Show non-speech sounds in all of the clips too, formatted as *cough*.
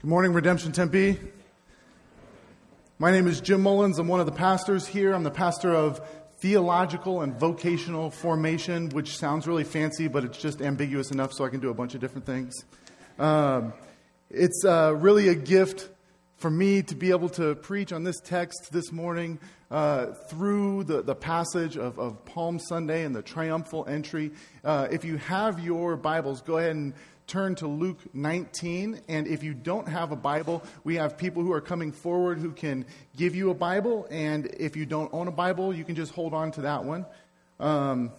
Good morning, Redemption Tempe. My name is Jim Mullins. I'm one of the pastors here. I'm the pastor of theological and vocational formation, which sounds really fancy, but it's just ambiguous enough so I can do a bunch of different things. Um, it's uh, really a gift for me to be able to preach on this text this morning uh, through the, the passage of, of Palm Sunday and the triumphal entry. Uh, if you have your Bibles, go ahead and turn to Luke 19. And if you don't have a Bible, we have people who are coming forward who can give you a Bible. And if you don't own a Bible, you can just hold on to that one. Um,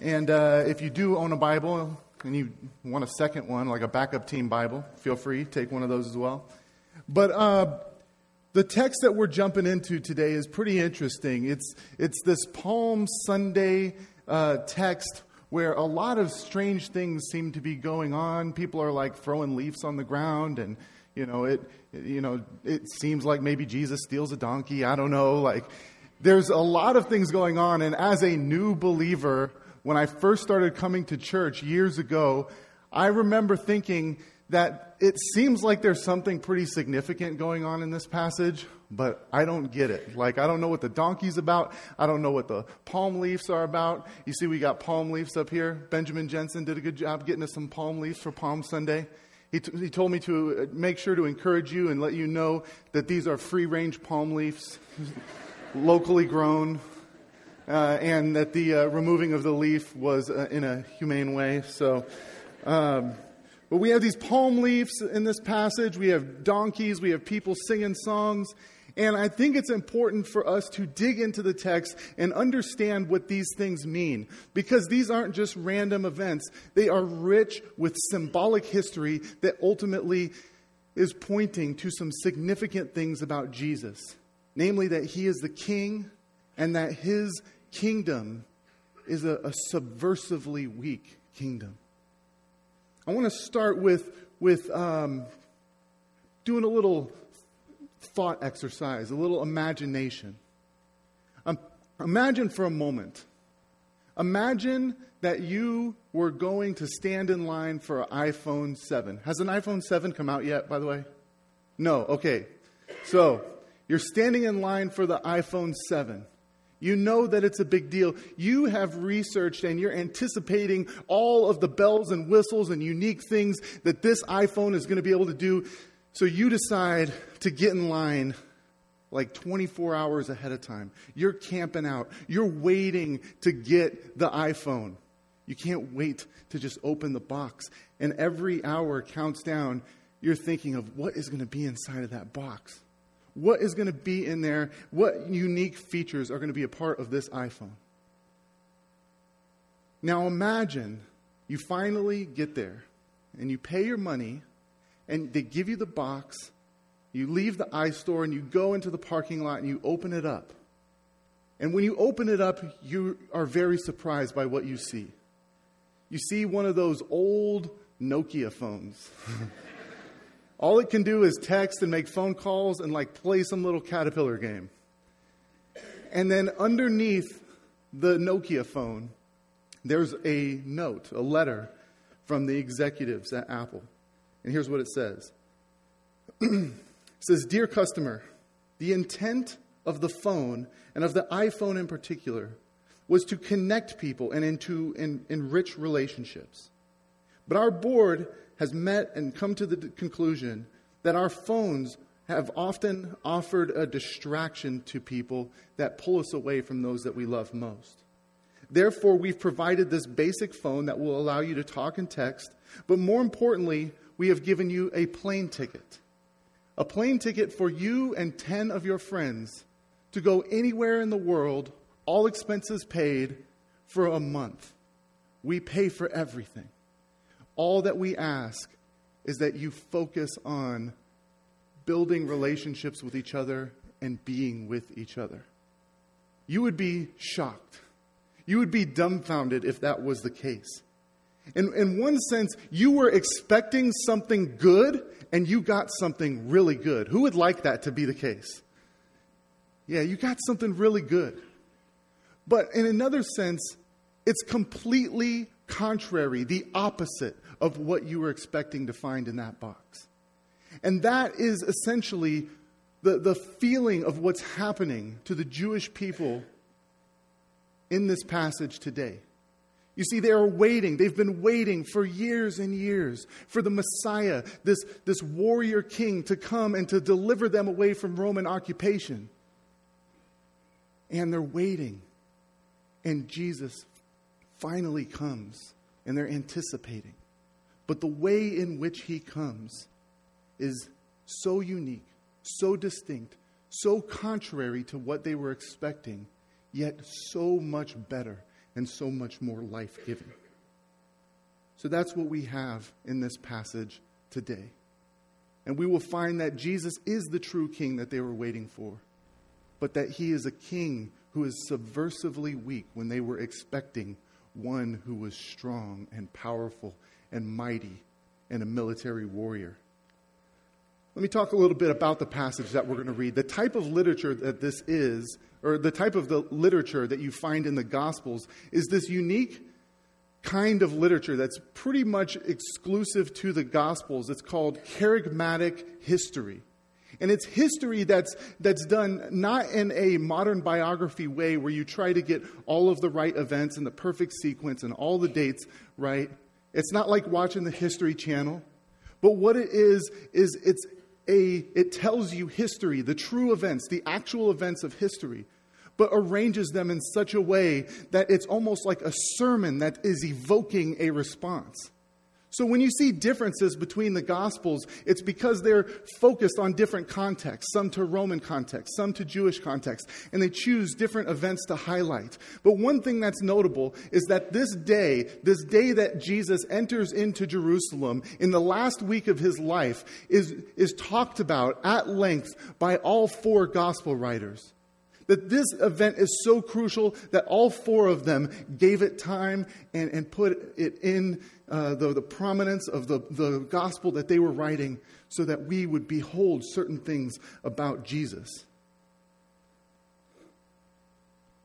and uh, if you do own a Bible and you want a second one, like a backup team Bible, feel free, take one of those as well. But uh, the text that we're jumping into today is pretty interesting. It's, it's this Palm Sunday uh, text where a lot of strange things seem to be going on. People are like throwing leaves on the ground, and you know it. You know it seems like maybe Jesus steals a donkey. I don't know. Like there's a lot of things going on, and as a new believer, when I first started coming to church years ago, I remember thinking that it seems like there's something pretty significant going on in this passage, but I don't get it. Like, I don't know what the donkey's about. I don't know what the palm leaves are about. You see, we got palm leaves up here. Benjamin Jensen did a good job getting us some palm leaves for Palm Sunday. He, t- he told me to uh, make sure to encourage you and let you know that these are free range palm leaves, *laughs* locally grown, uh, and that the uh, removing of the leaf was uh, in a humane way. So, um, but we have these palm leaves in this passage. We have donkeys. We have people singing songs. And I think it's important for us to dig into the text and understand what these things mean. Because these aren't just random events, they are rich with symbolic history that ultimately is pointing to some significant things about Jesus. Namely, that he is the king and that his kingdom is a, a subversively weak kingdom. I want to start with, with um, doing a little thought exercise, a little imagination. Um, imagine for a moment. Imagine that you were going to stand in line for an iPhone 7. Has an iPhone 7 come out yet, by the way? No, okay. So, you're standing in line for the iPhone 7. You know that it's a big deal. You have researched and you're anticipating all of the bells and whistles and unique things that this iPhone is going to be able to do. So you decide to get in line like 24 hours ahead of time. You're camping out. You're waiting to get the iPhone. You can't wait to just open the box. And every hour counts down. You're thinking of what is going to be inside of that box. What is going to be in there? What unique features are going to be a part of this iPhone? Now imagine you finally get there and you pay your money and they give you the box. You leave the iStore and you go into the parking lot and you open it up. And when you open it up, you are very surprised by what you see. You see one of those old Nokia phones. *laughs* All it can do is text and make phone calls and like play some little caterpillar game. And then underneath the Nokia phone, there's a note, a letter from the executives at Apple. And here's what it says *clears throat* It says, Dear customer, the intent of the phone and of the iPhone in particular was to connect people and to enrich relationships. But our board has met and come to the conclusion that our phones have often offered a distraction to people that pull us away from those that we love most. Therefore, we've provided this basic phone that will allow you to talk and text, but more importantly, we have given you a plane ticket. A plane ticket for you and 10 of your friends to go anywhere in the world, all expenses paid, for a month. We pay for everything. All that we ask is that you focus on building relationships with each other and being with each other. You would be shocked. You would be dumbfounded if that was the case. In, in one sense, you were expecting something good and you got something really good. Who would like that to be the case? Yeah, you got something really good. But in another sense, it's completely contrary, the opposite of what you were expecting to find in that box. And that is essentially the, the feeling of what's happening to the Jewish people in this passage today. You see, they are waiting. They've been waiting for years and years for the Messiah, this, this warrior king, to come and to deliver them away from Roman occupation. And they're waiting. And Jesus finally comes, and they're anticipating. But the way in which he comes is so unique, so distinct, so contrary to what they were expecting, yet so much better and so much more life giving. So that's what we have in this passage today. And we will find that Jesus is the true king that they were waiting for, but that he is a king who is subversively weak when they were expecting one who was strong and powerful and mighty and a military warrior. Let me talk a little bit about the passage that we're going to read. The type of literature that this is, or the type of the literature that you find in the Gospels, is this unique kind of literature that's pretty much exclusive to the Gospels. It's called kerygmatic history. And it's history that's, that's done not in a modern biography way where you try to get all of the right events in the perfect sequence and all the dates right. It's not like watching the History Channel. But what it is, is it's a, it tells you history, the true events, the actual events of history, but arranges them in such a way that it's almost like a sermon that is evoking a response. So when you see differences between the Gospels, it's because they're focused on different contexts, some to Roman context, some to Jewish context, and they choose different events to highlight. But one thing that's notable is that this day, this day that Jesus enters into Jerusalem in the last week of his life, is, is talked about at length by all four Gospel writers that this event is so crucial that all four of them gave it time and, and put it in uh, the, the prominence of the, the gospel that they were writing so that we would behold certain things about Jesus.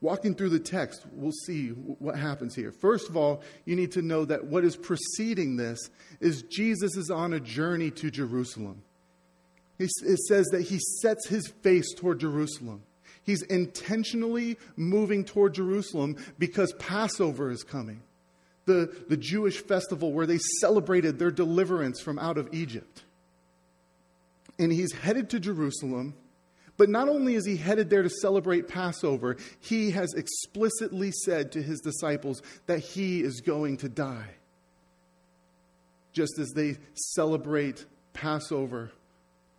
Walking through the text, we'll see what happens here. First of all, you need to know that what is preceding this is Jesus is on a journey to Jerusalem. It says that he sets his face toward Jerusalem. He's intentionally moving toward Jerusalem because Passover is coming the, the Jewish festival where they celebrated their deliverance from out of Egypt. And he's headed to Jerusalem. But not only is he headed there to celebrate Passover, he has explicitly said to his disciples that he is going to die. Just as they celebrate Passover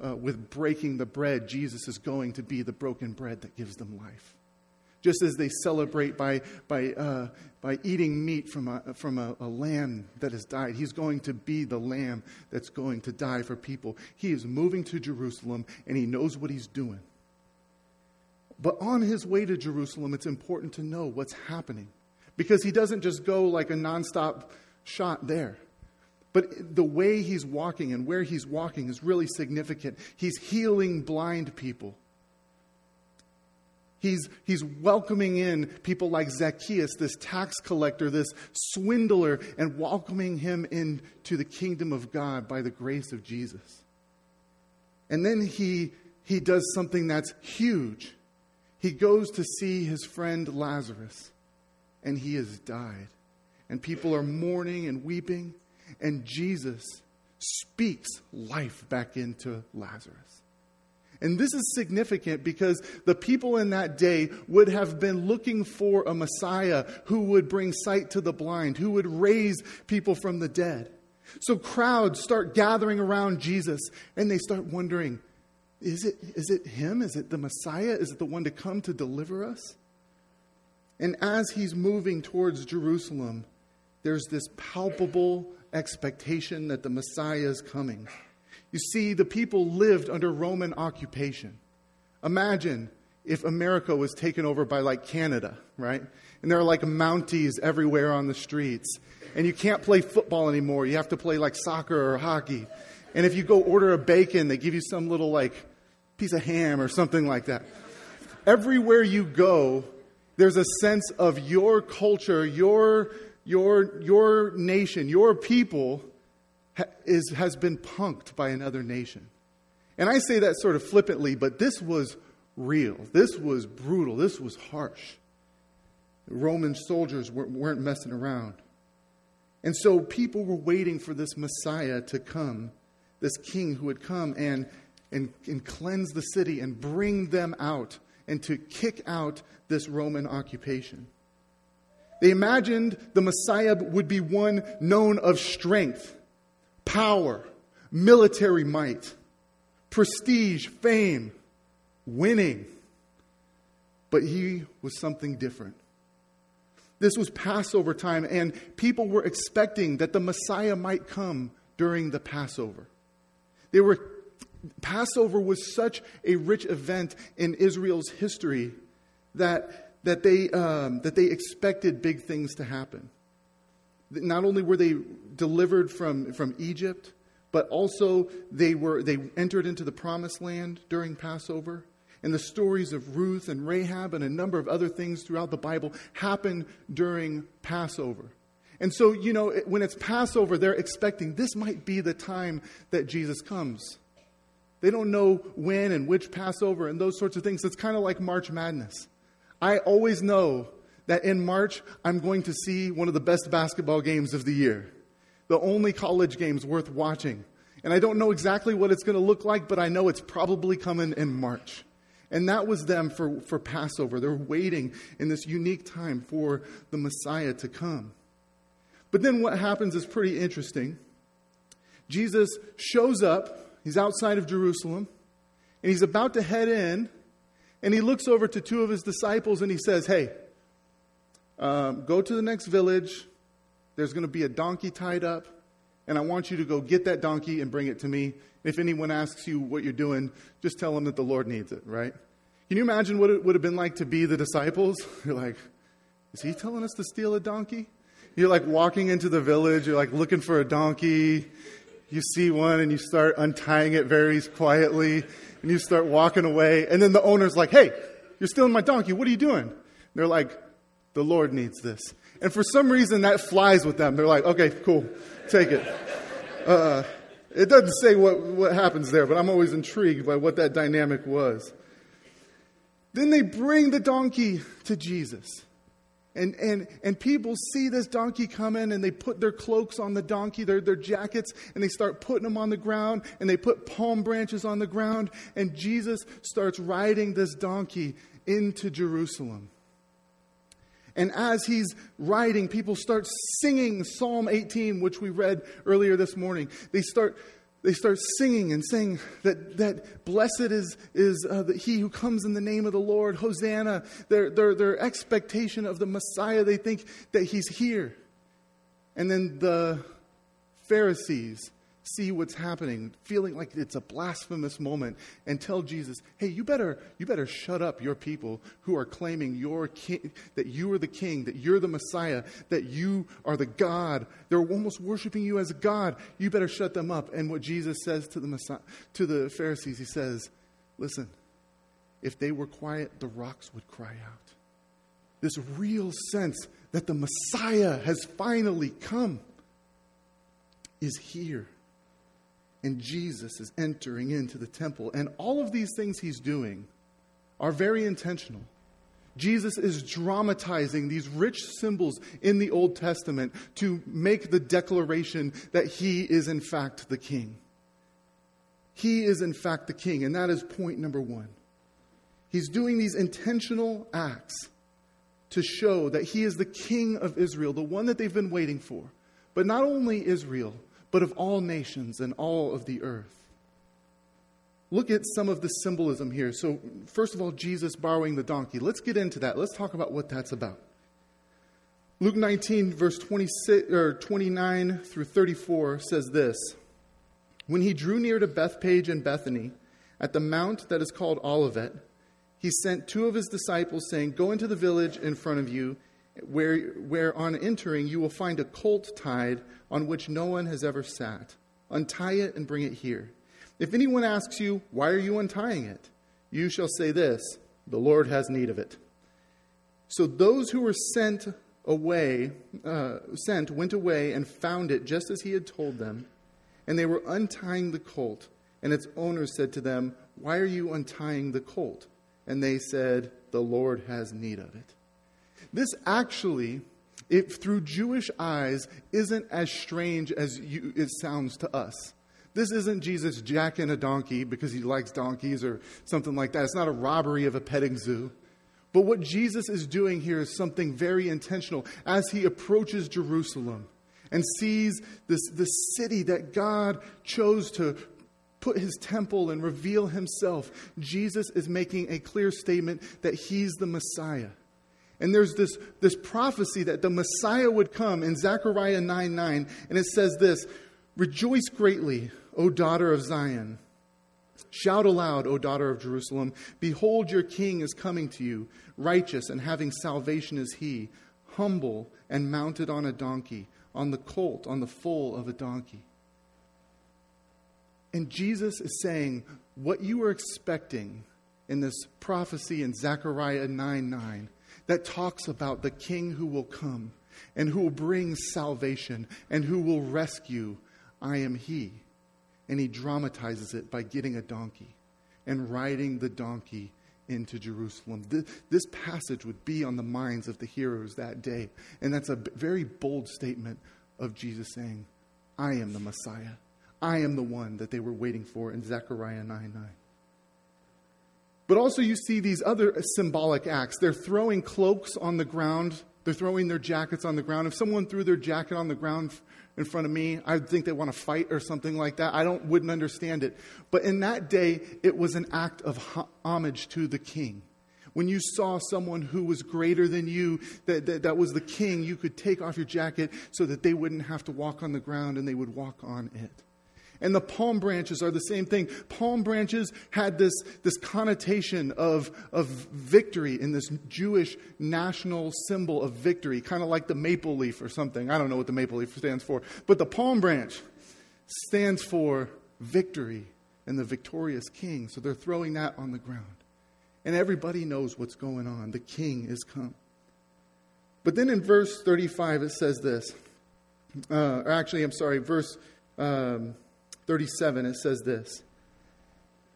uh, with breaking the bread, Jesus is going to be the broken bread that gives them life just as they celebrate by, by, uh, by eating meat from, a, from a, a lamb that has died. He's going to be the lamb that's going to die for people. He is moving to Jerusalem and he knows what he's doing. But on his way to Jerusalem, it's important to know what's happening because he doesn't just go like a nonstop shot there. But the way he's walking and where he's walking is really significant. He's healing blind people. He's, he's welcoming in people like Zacchaeus, this tax collector, this swindler, and welcoming him into the kingdom of God by the grace of Jesus. And then he, he does something that's huge. He goes to see his friend Lazarus, and he has died. And people are mourning and weeping, and Jesus speaks life back into Lazarus. And this is significant because the people in that day would have been looking for a Messiah who would bring sight to the blind, who would raise people from the dead. So crowds start gathering around Jesus and they start wondering is it, is it him? Is it the Messiah? Is it the one to come to deliver us? And as he's moving towards Jerusalem, there's this palpable expectation that the Messiah is coming. You see, the people lived under Roman occupation. Imagine if America was taken over by like Canada, right? And there are like Mounties everywhere on the streets. And you can't play football anymore. You have to play like soccer or hockey. And if you go order a bacon, they give you some little like piece of ham or something like that. Everywhere you go, there's a sense of your culture, your, your, your nation, your people is, has been punked by another nation. And I say that sort of flippantly, but this was real. This was brutal. This was harsh. Roman soldiers were, weren't messing around. And so people were waiting for this Messiah to come, this king who would come and, and, and cleanse the city and bring them out and to kick out this Roman occupation. They imagined the Messiah would be one known of strength, power, military might, prestige, fame, winning. But he was something different. This was Passover time, and people were expecting that the Messiah might come during the Passover. They were, Passover was such a rich event in Israel's history that, that, they, um, that they expected big things to happen. Not only were they delivered from, from Egypt, but also they, were, they entered into the promised land during Passover. And the stories of Ruth and Rahab and a number of other things throughout the Bible happen during Passover. And so, you know, when it's Passover, they're expecting this might be the time that Jesus comes. They don't know when and which Passover and those sorts of things. It's kind of like March Madness. I always know that in March, I'm going to see one of the best basketball games of the year, the only college games worth watching. And I don't know exactly what it's going to look like, but I know it's probably coming in March. And that was them for, for Passover. They're waiting in this unique time for the Messiah to come. But then what happens is pretty interesting. Jesus shows up, he's outside of Jerusalem, and he's about to head in, and he looks over to two of his disciples and he says, Hey, um, go to the next village. There's going to be a donkey tied up, and I want you to go get that donkey and bring it to me. If anyone asks you what you're doing, just tell them that the Lord needs it, right? Can you imagine what it would have been like to be the disciples? *laughs* You're like, is he telling us to steal a donkey? You're like walking into the village, you're like looking for a donkey. You see one and you start untying it very quietly and you start walking away. And then the owner's like, hey, you're stealing my donkey. What are you doing? And they're like, the Lord needs this. And for some reason, that flies with them. They're like, okay, cool, take it. Uh, it doesn't say what, what happens there, but I'm always intrigued by what that dynamic was. Then they bring the donkey to Jesus. And, and, and people see this donkey coming and they put their cloaks on the donkey, their, their jackets, and they start putting them on the ground and they put palm branches on the ground. And Jesus starts riding this donkey into Jerusalem. And as he's riding, people start singing Psalm 18, which we read earlier this morning. They start they start singing and saying that, that blessed is, is uh, the, he who comes in the name of the Lord, Hosanna. Their, their, their expectation of the Messiah, they think that he's here. And then the Pharisees see what's happening, feeling like it's a blasphemous moment, and tell Jesus, "Hey, you better you better shut up your people who are claiming your king, that you are the king, that you're the Messiah, that you are the God. They're almost worshiping you as a God. You better shut them up." And what Jesus says to the Messiah, to the Pharisees, he says, "Listen, if they were quiet, the rocks would cry out." This real sense that the Messiah has finally come is here and Jesus is entering into the temple. And all of these things he's doing are very intentional. Jesus is dramatizing these rich symbols in the Old Testament to make the declaration that he is, in fact, the king. He is, in fact, the king, and that is point number one. He's doing these intentional acts to show that he is the king of Israel, the one that they've been waiting for. But not only Israel, but of all nations and all of the earth. Look at some of the symbolism here. So, first of all, Jesus borrowing the donkey. Let's get into that. Let's talk about what that's about. Luke 19, verse 26, or 29 through 34 says this When he drew near to Bethphage and Bethany, at the mount that is called Olivet, he sent two of his disciples, saying, Go into the village in front of you, where, where on entering you will find a colt tied on which no one has ever sat. Untie it and bring it here. If anyone asks you, Why are you untying it? you shall say this The Lord has need of it. So those who were sent away, uh, sent, went away and found it just as he had told them, and they were untying the colt. And its owner said to them, Why are you untying the colt? And they said, The Lord has need of it. This actually, if through Jewish eyes, isn't as strange as you, it sounds to us. This isn't Jesus jacking a donkey because he likes donkeys or something like that. It's not a robbery of a petting zoo. But what Jesus is doing here is something very intentional as he approaches Jerusalem and sees this, this city that God chose to put his temple and reveal himself. Jesus is making a clear statement that he's the Messiah. And there's this, this prophecy that the Messiah would come in Zechariah 9 9, and it says this Rejoice greatly, O daughter of Zion. Shout aloud, O daughter of Jerusalem. Behold, your king is coming to you. Righteous and having salvation is he, humble and mounted on a donkey, on the colt, on the foal of a donkey. And Jesus is saying, what you are expecting in this prophecy in Zechariah 9 9 that talks about the king who will come and who will bring salvation and who will rescue, I am he. And he dramatizes it by getting a donkey and riding the donkey into Jerusalem. This passage would be on the minds of the hearers that day. And that's a very bold statement of Jesus saying, I am the Messiah. I am the one that they were waiting for in Zechariah 9 9. But also, you see these other symbolic acts. They're throwing cloaks on the ground, they're throwing their jackets on the ground. If someone threw their jacket on the ground in front of me, I'd think they want to fight or something like that. I don't, wouldn't understand it. But in that day, it was an act of homage to the king. When you saw someone who was greater than you, that, that, that was the king, you could take off your jacket so that they wouldn't have to walk on the ground and they would walk on it. And the palm branches are the same thing. Palm branches had this, this connotation of, of victory in this Jewish national symbol of victory, kind of like the maple leaf or something. I don't know what the maple leaf stands for. But the palm branch stands for victory and the victorious king. So they're throwing that on the ground. And everybody knows what's going on. The king is come. But then in verse 35, it says this. Uh, or actually, I'm sorry, verse. Um, 37, it says this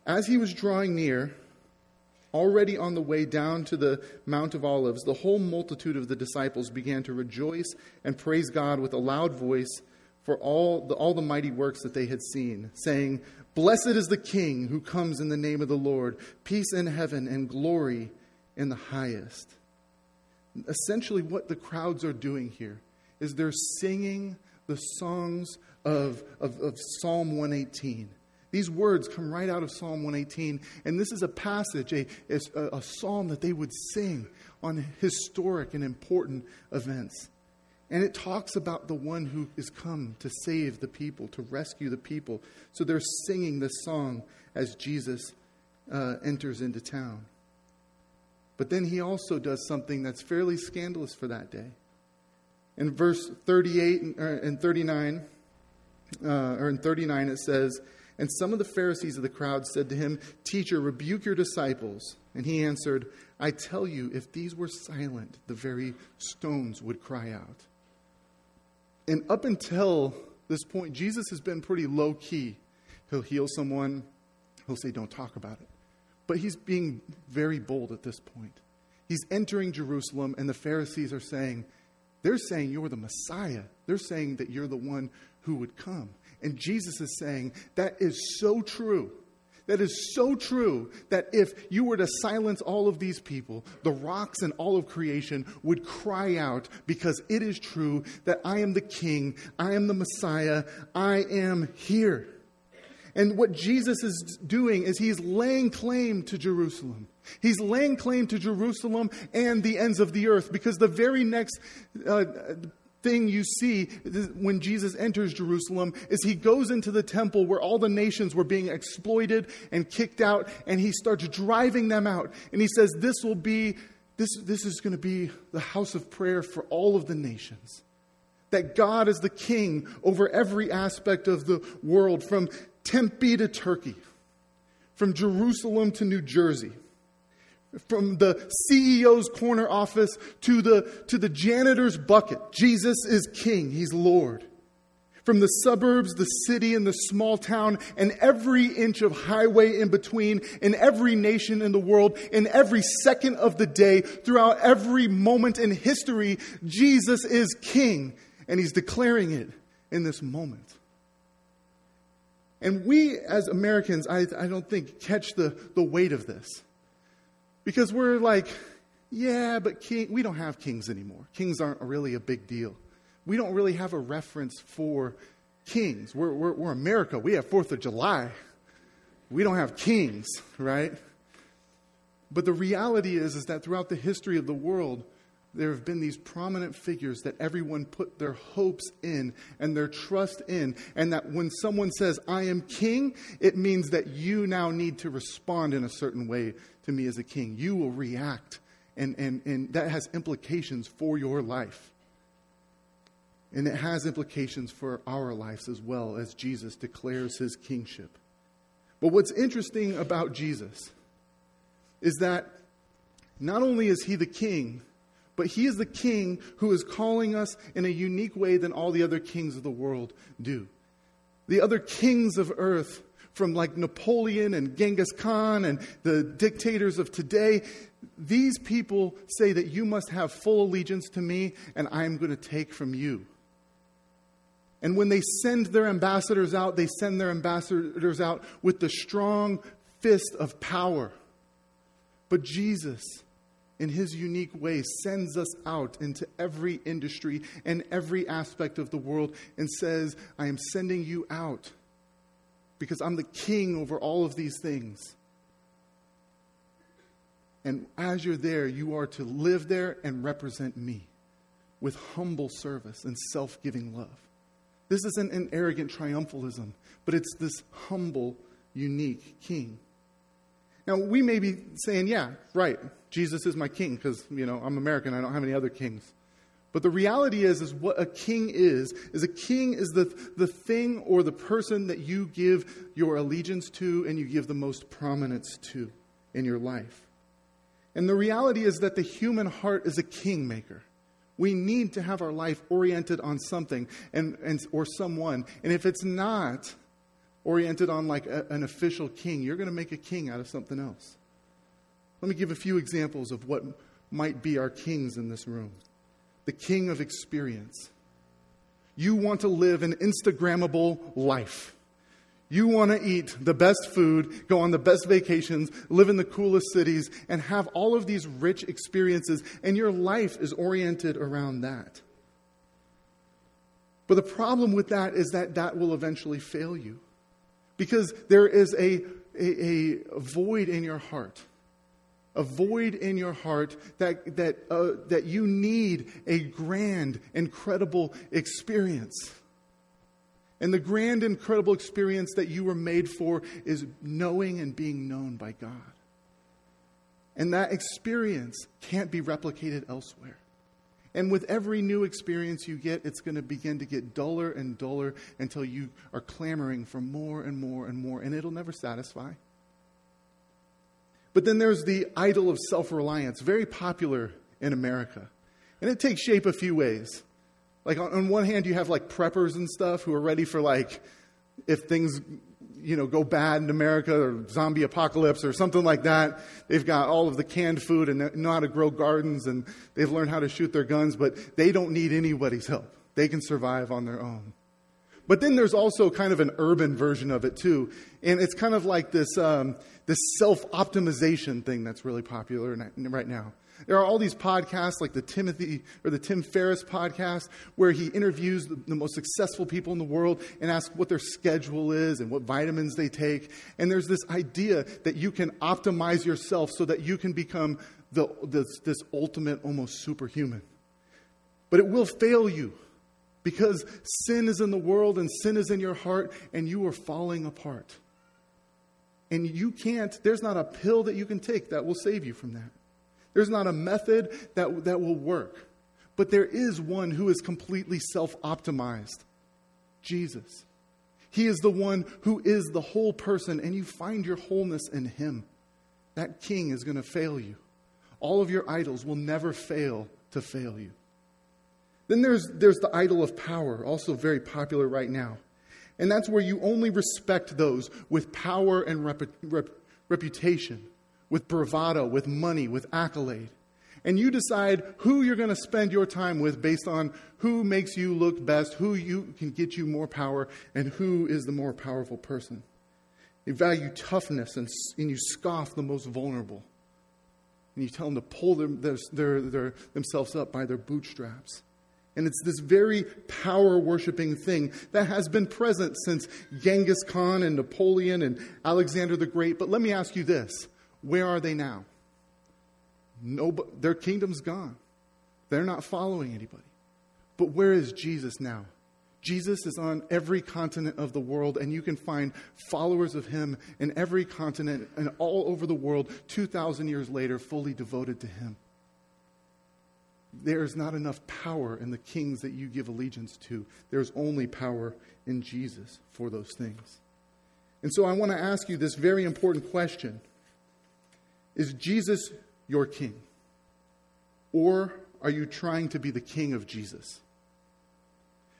As he was drawing near, already on the way down to the Mount of Olives, the whole multitude of the disciples began to rejoice and praise God with a loud voice for all the, all the mighty works that they had seen, saying, Blessed is the King who comes in the name of the Lord, peace in heaven and glory in the highest. Essentially, what the crowds are doing here is they're singing the songs of, of, of Psalm 118. These words come right out of Psalm 118, and this is a passage, a, a, a psalm that they would sing on historic and important events. And it talks about the one who is come to save the people, to rescue the people. So they're singing this song as Jesus uh, enters into town. But then he also does something that's fairly scandalous for that day. In verse 38 and 39, uh, or in 39, it says, And some of the Pharisees of the crowd said to him, Teacher, rebuke your disciples. And he answered, I tell you, if these were silent, the very stones would cry out. And up until this point, Jesus has been pretty low key. He'll heal someone, he'll say, Don't talk about it. But he's being very bold at this point. He's entering Jerusalem, and the Pharisees are saying, They're saying you're the Messiah. They're saying that you're the one who would come. And Jesus is saying that is so true. That is so true that if you were to silence all of these people, the rocks and all of creation would cry out because it is true that I am the King, I am the Messiah, I am here. And what Jesus is doing is he's laying claim to Jerusalem. He's laying claim to Jerusalem and the ends of the earth because the very next uh, thing you see when Jesus enters Jerusalem is he goes into the temple where all the nations were being exploited and kicked out, and he starts driving them out. And he says, This will be, this, this is going to be the house of prayer for all of the nations. That God is the king over every aspect of the world, from Tempe to Turkey, from Jerusalem to New Jersey from the CEO's corner office to the, to the janitor's bucket. Jesus is king, he's Lord. from the suburbs, the city, and the small town, and every inch of highway in between, in every nation in the world, in every second of the day, throughout every moment in history, Jesus is King, and He's declaring it in this moment. And we, as Americans, I, I don't think, catch the, the weight of this. Because we're like, yeah, but king, we don't have kings anymore. Kings aren't really a big deal. We don't really have a reference for kings. We're, we're, we're America. We have Fourth of July. We don't have kings, right? But the reality is, is that throughout the history of the world, there have been these prominent figures that everyone put their hopes in and their trust in. And that when someone says, I am king, it means that you now need to respond in a certain way to me as a king. You will react, and, and, and that has implications for your life. And it has implications for our lives as well as Jesus declares his kingship. But what's interesting about Jesus is that not only is he the king, but he is the king who is calling us in a unique way than all the other kings of the world do. The other kings of earth, from like Napoleon and Genghis Khan and the dictators of today, these people say that you must have full allegiance to me and I'm going to take from you. And when they send their ambassadors out, they send their ambassadors out with the strong fist of power. But Jesus, in his unique way, sends us out into every industry and every aspect of the world and says, I am sending you out because I'm the king over all of these things. And as you're there, you are to live there and represent me with humble service and self giving love. This isn't an arrogant triumphalism, but it's this humble, unique king. Now, we may be saying, yeah, right, Jesus is my king because, you know, I'm American, I don't have any other kings. But the reality is, is what a king is, is a king is the, the thing or the person that you give your allegiance to and you give the most prominence to in your life. And the reality is that the human heart is a kingmaker. We need to have our life oriented on something and, and, or someone. And if it's not oriented on like a, an official king, you're going to make a king out of something else. Let me give a few examples of what might be our kings in this room. The king of experience. You want to live an Instagrammable life. You want to eat the best food, go on the best vacations, live in the coolest cities, and have all of these rich experiences, and your life is oriented around that. But the problem with that is that that will eventually fail you because there is a, a, a void in your heart a void in your heart that, that, uh, that you need a grand, incredible experience. And the grand, incredible experience that you were made for is knowing and being known by God. And that experience can't be replicated elsewhere. And with every new experience you get, it's going to begin to get duller and duller until you are clamoring for more and more and more, and it'll never satisfy. But then there's the idol of self reliance, very popular in America. And it takes shape a few ways. Like, on, on, one hand, you have like preppers and stuff who are ready for, like, if things, you know, go bad in America or zombie apocalypse or something like that. They've got all of the canned food and know how to grow gardens and they've learned how to shoot their guns, but they don't need anybody's help. They can survive on their own. But then there's also kind of an urban version of it too. And it's kind of like this, um, this self optimization thing that's really popular right now. There are all these podcasts like the Timothy or the Tim Ferriss podcast where he interviews the, most successful people in the world and asks what their schedule is and what vitamins they take. And there's this idea that you can optimize yourself so that you can become the, this, this ultimate, almost superhuman. But it will fail you because sin is in the world and sin is in your heart and you are falling apart. And you can't, there's not a pill that you can take that will save you from that. There's not a method that, that will work. But there is one who is completely self optimized Jesus. He is the one who is the whole person, and you find your wholeness in Him. That king is going to fail you. All of your idols will never fail to fail you. Then there's, there's the idol of power, also very popular right now. And that's where you only respect those with power and rep, rep, reputation, with bravado, with money, with accolade. And you decide who you're going to spend your time with based on who makes you look best, who you can get you more power, and who is the more powerful person. You value toughness and, and you scoff the most vulnerable. And you tell them to pull their, their, their, themselves up by their bootstraps. And it's this very power worshiping thing that has been present since Genghis Khan and Napoleon and Alexander the Great. But let me ask you this where are they now? Nobody, their kingdom's gone. They're not following anybody. But where is Jesus now? Jesus is on every continent of the world, and you can find followers of him in every continent and all over the world 2,000 years later, fully devoted to him. There is not enough power in the kings that you give allegiance to. There's only power in Jesus for those things. And so I want to ask you this very important question Is Jesus your king? Or are you trying to be the king of Jesus?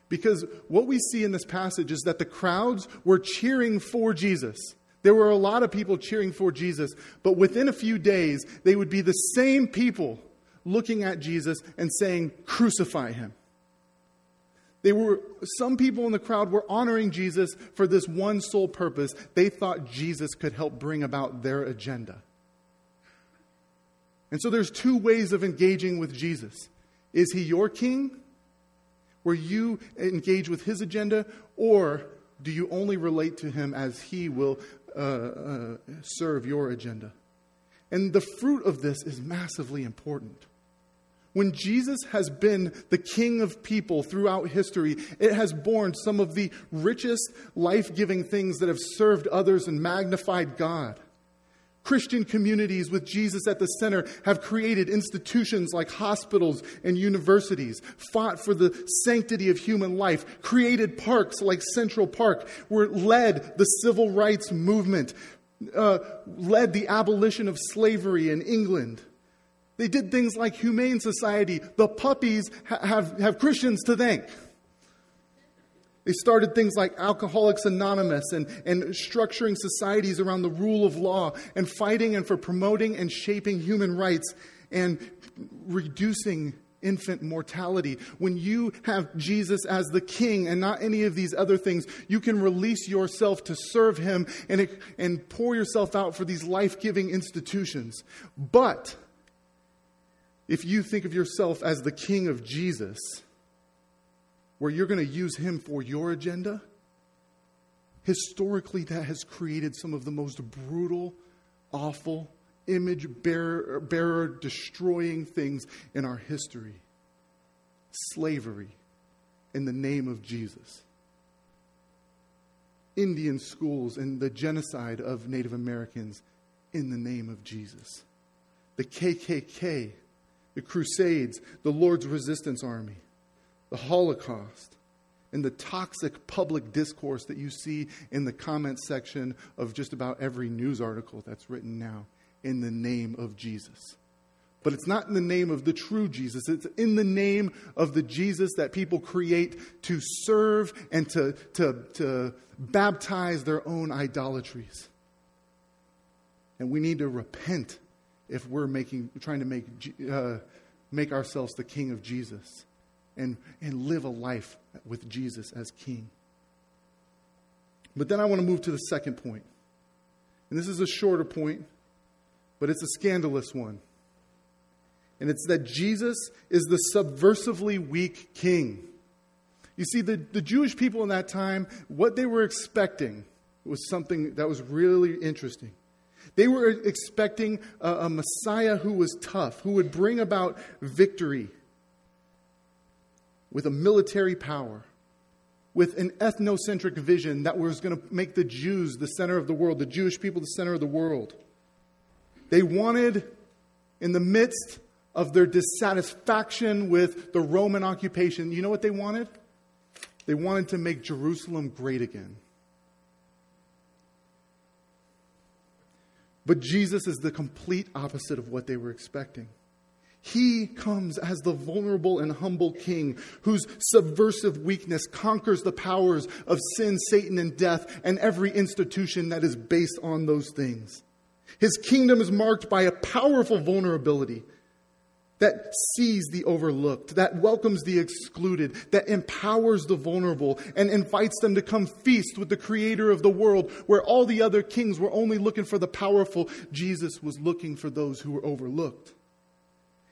Because what we see in this passage is that the crowds were cheering for Jesus. There were a lot of people cheering for Jesus, but within a few days, they would be the same people looking at Jesus and saying, Crucify him. They were, some people in the crowd were honoring Jesus for this one sole purpose. They thought Jesus could help bring about their agenda. And so there's two ways of engaging with Jesus. Is he your king where you engage with his agenda, or do you only relate to him as he will uh, uh, serve your agenda? And the fruit of this is massively important. When Jesus has been the king of people throughout history, it has borne some of the richest life giving things that have served others and magnified God. Christian communities with Jesus at the center have created institutions like hospitals and universities, fought for the sanctity of human life, created parks like Central Park, were led the civil rights movement, uh, led the abolition of slavery in England. They did things like Humane Society. The puppies ha- have, have Christians to thank. They started things like Alcoholics Anonymous and, and structuring societies around the rule of law and fighting and for promoting and shaping human rights and reducing infant mortality. When you have Jesus as the king and not any of these other things, you can release yourself to serve him and, and pour yourself out for these life giving institutions. But if you think of yourself as the king of Jesus, where you're going to use him for your agenda, historically that has created some of the most brutal, awful, image bearer, bearer destroying things in our history slavery in the name of Jesus. Indian schools and the genocide of Native Americans in the name of Jesus. The KKK, the Crusades, the Lord's Resistance Army the Holocaust, and the toxic public discourse that you see in the comments section of just about every news article that's written now in the name of Jesus. But it's not in the name of the true Jesus. It's in the name of the Jesus that people create to serve and to, to, to baptize their own idolatries. And we need to repent if we're making, trying to make, uh, make ourselves the king of Jesus and, and live a life with Jesus as King. But then I want to move to the second point. And this is a shorter point, but it's a scandalous one. And it's that Jesus is the subversively weak king. You see, the, the Jewish people in that time, what they were expecting was something that was really interesting. They were expecting a, a Messiah who was tough, who would bring about victory with a military power, with an ethnocentric vision that was going to make the Jews the center of the world, the Jewish people the center of the world. They wanted, in the midst of their dissatisfaction with the Roman occupation, you know what they wanted? They wanted to make Jerusalem great again. But Jesus is the complete opposite of what they were expecting. He comes as the vulnerable and humble king whose subversive weakness conquers the powers of sin, Satan, and death, and every institution that is based on those things. His kingdom is marked by a powerful vulnerability that sees the overlooked, that welcomes the excluded, that empowers the vulnerable, and invites them to come feast with the creator of the world, where all the other kings were only looking for the powerful. Jesus was looking for those who were overlooked.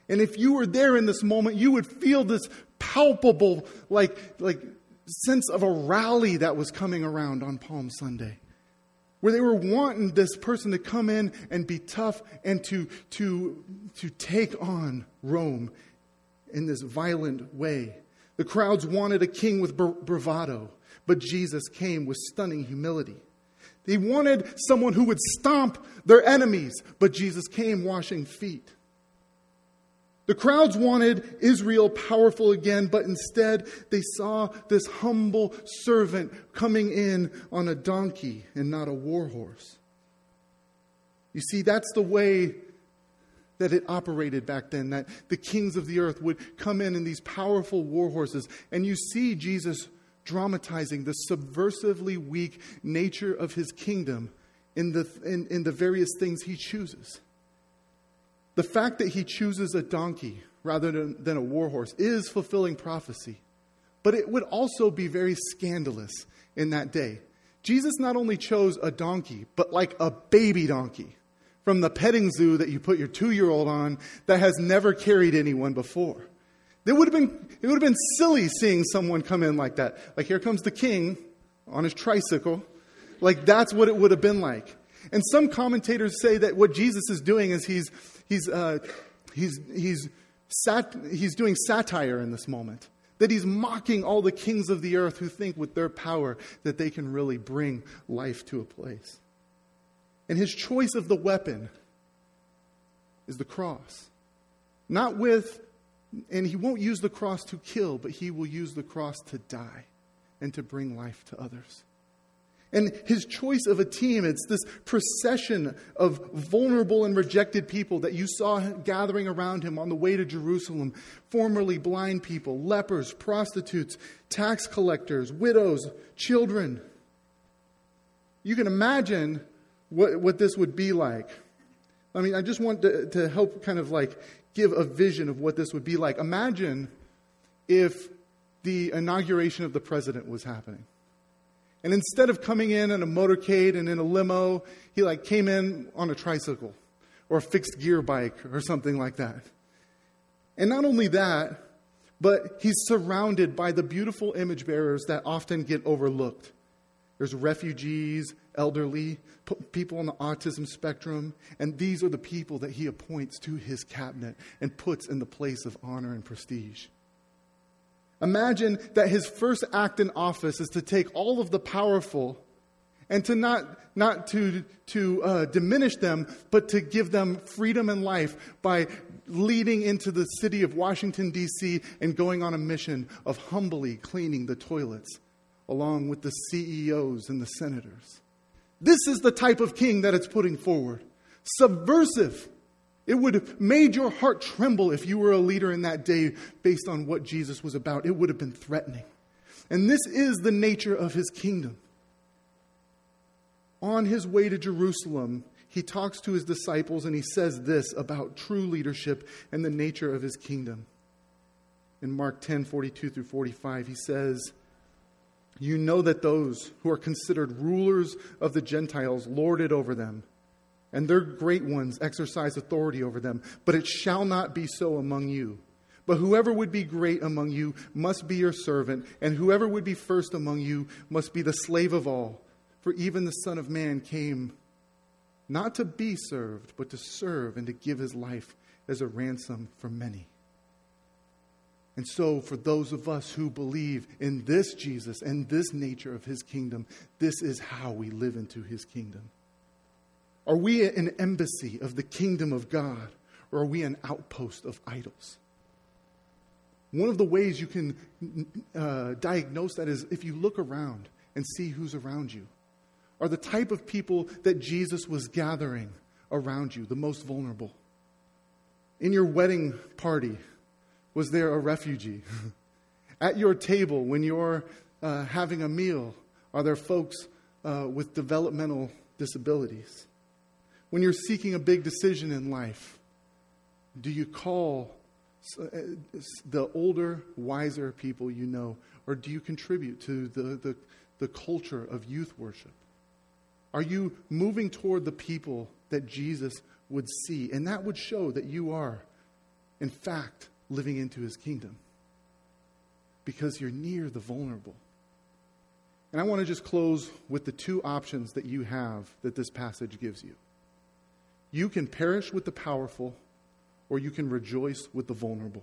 And if you were there in this moment, you would feel this palpable, like, like sense of a rally that was coming around on Palm Sunday where they were wanting this person to come in and be tough and to, to, to take on Rome in this violent way. The crowds wanted a king with bravado, but Jesus came with stunning humility. They wanted someone who would stomp their enemies, but Jesus came washing feet. The crowds wanted Israel powerful again, but instead they saw this humble servant coming in on a donkey and not a war horse. You see, that's the way that it operated back then, that the kings of the earth would come in in these powerful war horses. And you see Jesus dramatizing the subversively weak nature of his kingdom in the, in, in the various things he chooses. The fact that he chooses a donkey rather than, than a warhorse is fulfilling prophecy. But it would also be very scandalous in that day. Jesus not only chose a donkey, but like a baby donkey from the petting zoo that you put your two year old on that has never carried anyone before. It would, have been, it would have been silly seeing someone come in like that. Like, here comes the king on his tricycle. Like, that's what it would have been like. And some commentators say that what Jesus is doing is he's, he's, uh, he's, he's, sat, he's doing satire in this moment. That he's mocking all the kings of the earth who think with their power that they can really bring life to a place. And his choice of the weapon is the cross. Not with, and he won't use the cross to kill, but he will use the cross to die and to bring life to others. And his choice of a team, it's this procession of vulnerable and rejected people that you saw gathering around him on the way to Jerusalem formerly blind people, lepers, prostitutes, tax collectors, widows, children. You can imagine what, what this would be like. I mean, I just want to, to help kind of like give a vision of what this would be like. Imagine if the inauguration of the president was happening. And instead of coming in in a motorcade and in a limo, he like came in on a tricycle or a fixed gear bike or something like that. And not only that, but he's surrounded by the beautiful image bearers that often get overlooked. There's refugees, elderly, people on the autism spectrum, and these are the people that he appoints to his cabinet and puts in the place of honor and prestige. Imagine that his first act in office is to take all of the powerful and to not, not to, to uh, diminish them, but to give them freedom and life by leading into the city of Washington, D.C., and going on a mission of humbly cleaning the toilets along with the CEOs and the senators. This is the type of king that it's putting forward subversive it would have made your heart tremble if you were a leader in that day based on what Jesus was about. It would have been threatening. And this is the nature of his kingdom. On his way to Jerusalem, he talks to his disciples and he says this about true leadership and the nature of his kingdom. In Mark 10 42 through 45, he says, You know that those who are considered rulers of the Gentiles lord it over them and their great ones exercise authority over them. But it shall not be so among you. But whoever would be great among you must be your servant, and whoever would be first among you must be the slave of all. For even the Son of Man came not to be served, but to serve and to give his life as a ransom for many. And so, for those of us who believe in this Jesus and this nature of his kingdom, this is how we live into his kingdom. Are we an embassy of the kingdom of God, or are we an outpost of idols? One of the ways you can uh, diagnose that is if you look around and see who's around you. Are the type of people that Jesus was gathering around you the most vulnerable? In your wedding party, was there a refugee? *laughs* At your table, when you're uh, having a meal, are there folks uh, with developmental disabilities? When you're seeking a big decision in life, do you call uh, the older, wiser people you know, or do you contribute to the, the, the culture of youth worship? Are you moving toward the people that Jesus would see? And that would show that you are, in fact, living into his kingdom because you're near the vulnerable. And I want to just close with the two options that you have that this passage gives you. You can perish with the powerful, or you can rejoice with the vulnerable.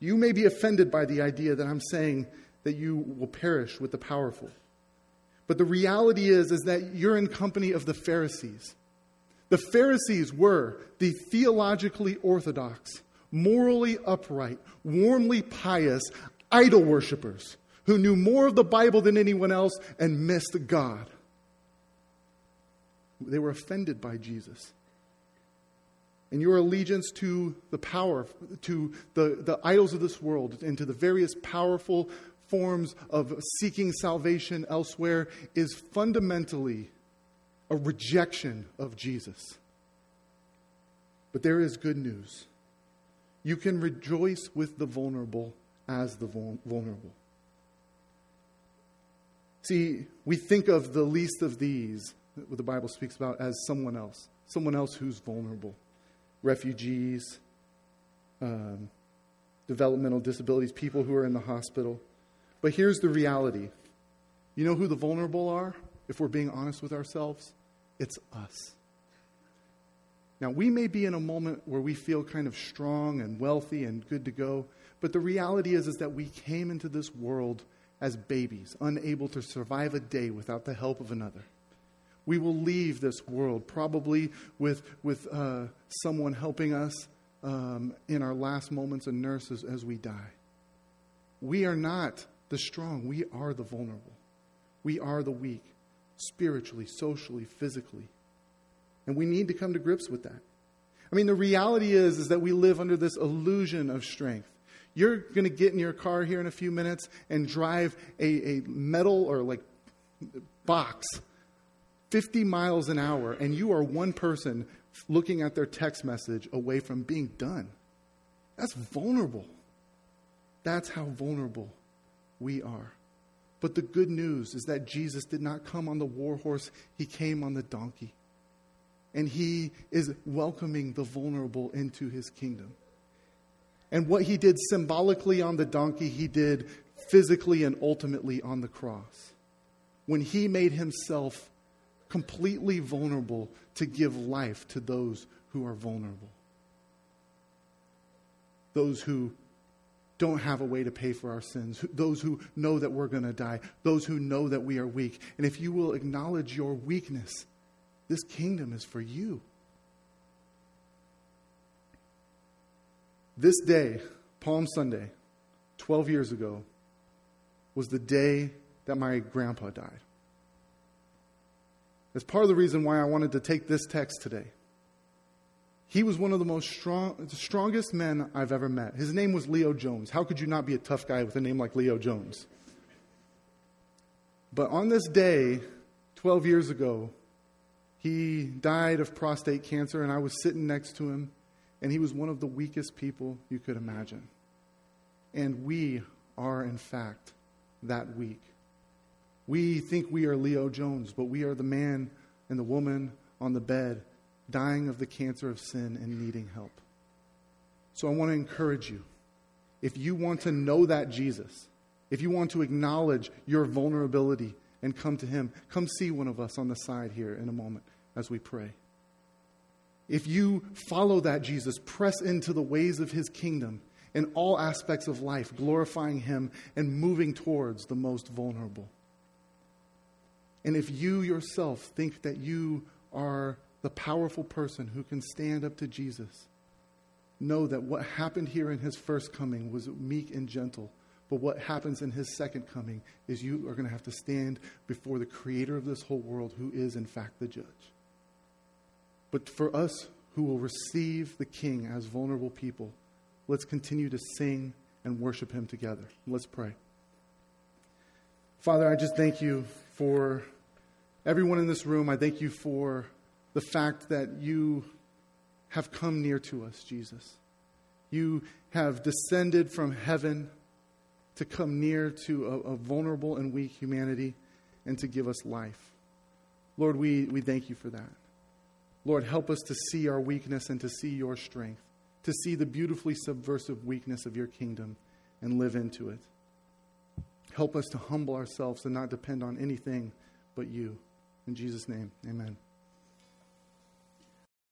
You may be offended by the idea that I'm saying that you will perish with the powerful. But the reality is, is that you're in company of the Pharisees. The Pharisees were the theologically orthodox, morally upright, warmly pious, idol worshippers who knew more of the Bible than anyone else and missed God. They were offended by Jesus. And your allegiance to the power, to the, the idols of this world, and to the various powerful forms of seeking salvation elsewhere is fundamentally a rejection of Jesus. But there is good news. You can rejoice with the vulnerable as the vulnerable. See, we think of the least of these, what the Bible speaks about, as someone else, someone else who's vulnerable. Refugees, um, developmental disabilities, people who are in the hospital. But here's the reality you know who the vulnerable are, if we're being honest with ourselves? It's us. Now, we may be in a moment where we feel kind of strong and wealthy and good to go, but the reality is, is that we came into this world as babies, unable to survive a day without the help of another. We will leave this world probably with, with uh, someone helping us um, in our last moments and nurses as we die. We are not the strong, we are the vulnerable. We are the weak, spiritually, socially, physically. And we need to come to grips with that. I mean, the reality is, is that we live under this illusion of strength. You're going to get in your car here in a few minutes and drive a, a metal or like box 50 miles an hour, and you are one person looking at their text message away from being done. That's vulnerable. That's how vulnerable we are. But the good news is that Jesus did not come on the war horse, he came on the donkey. And he is welcoming the vulnerable into his kingdom. And what he did symbolically on the donkey, he did physically and ultimately on the cross. When he made himself completely vulnerable to give life to those who are vulnerable. Those who don't have a way to pay for our sins, those who know that we're going to die, those who know that we are weak. And if you will acknowledge your weakness, this kingdom is for you. This day, Palm Sunday, 12 years ago, was the day that my grandpa died. That's part of the reason why I wanted to take this text today. He was one of the most strong, the strongest men I've ever met. His name was Leo Jones. How could you not be a tough guy with a name like Leo Jones? But on this day, 12 years ago, he died of prostate cancer, and I was sitting next to him, and he was one of the weakest people you could imagine. And we are, in fact, that weak. We think we are Leo Jones, but we are the man and the woman on the bed dying of the cancer of sin and needing help. So I want to encourage you. If you want to know that Jesus, if you want to acknowledge your vulnerability and come to Him, come see one of us on the side here in a moment as we pray. If you follow that Jesus, press into the ways of His kingdom in all aspects of life, glorifying Him and moving towards the most vulnerable. And if you yourself think that you are the powerful person who can stand up to Jesus. Know that what happened here in his first coming was meek and gentle. But what happens in his second coming is you are going to have to stand before the creator of this whole world, who is, in fact, the judge. But for us who will receive the King as vulnerable people. Let's continue to sing and worship him together. Let's pray. Father, I just thank you for everyone in this room. I thank you for the fact that you have come near to us, Jesus. You have descended from heaven to come near to a, a, vulnerable and weak humanity and to give us life. Lord, we, we thank you for that. Lord, help us to see our weakness and to see your strength, to see the beautifully subversive weakness of your kingdom and live into it. Help us to humble ourselves and not depend on anything but you. In Jesus' name, amen.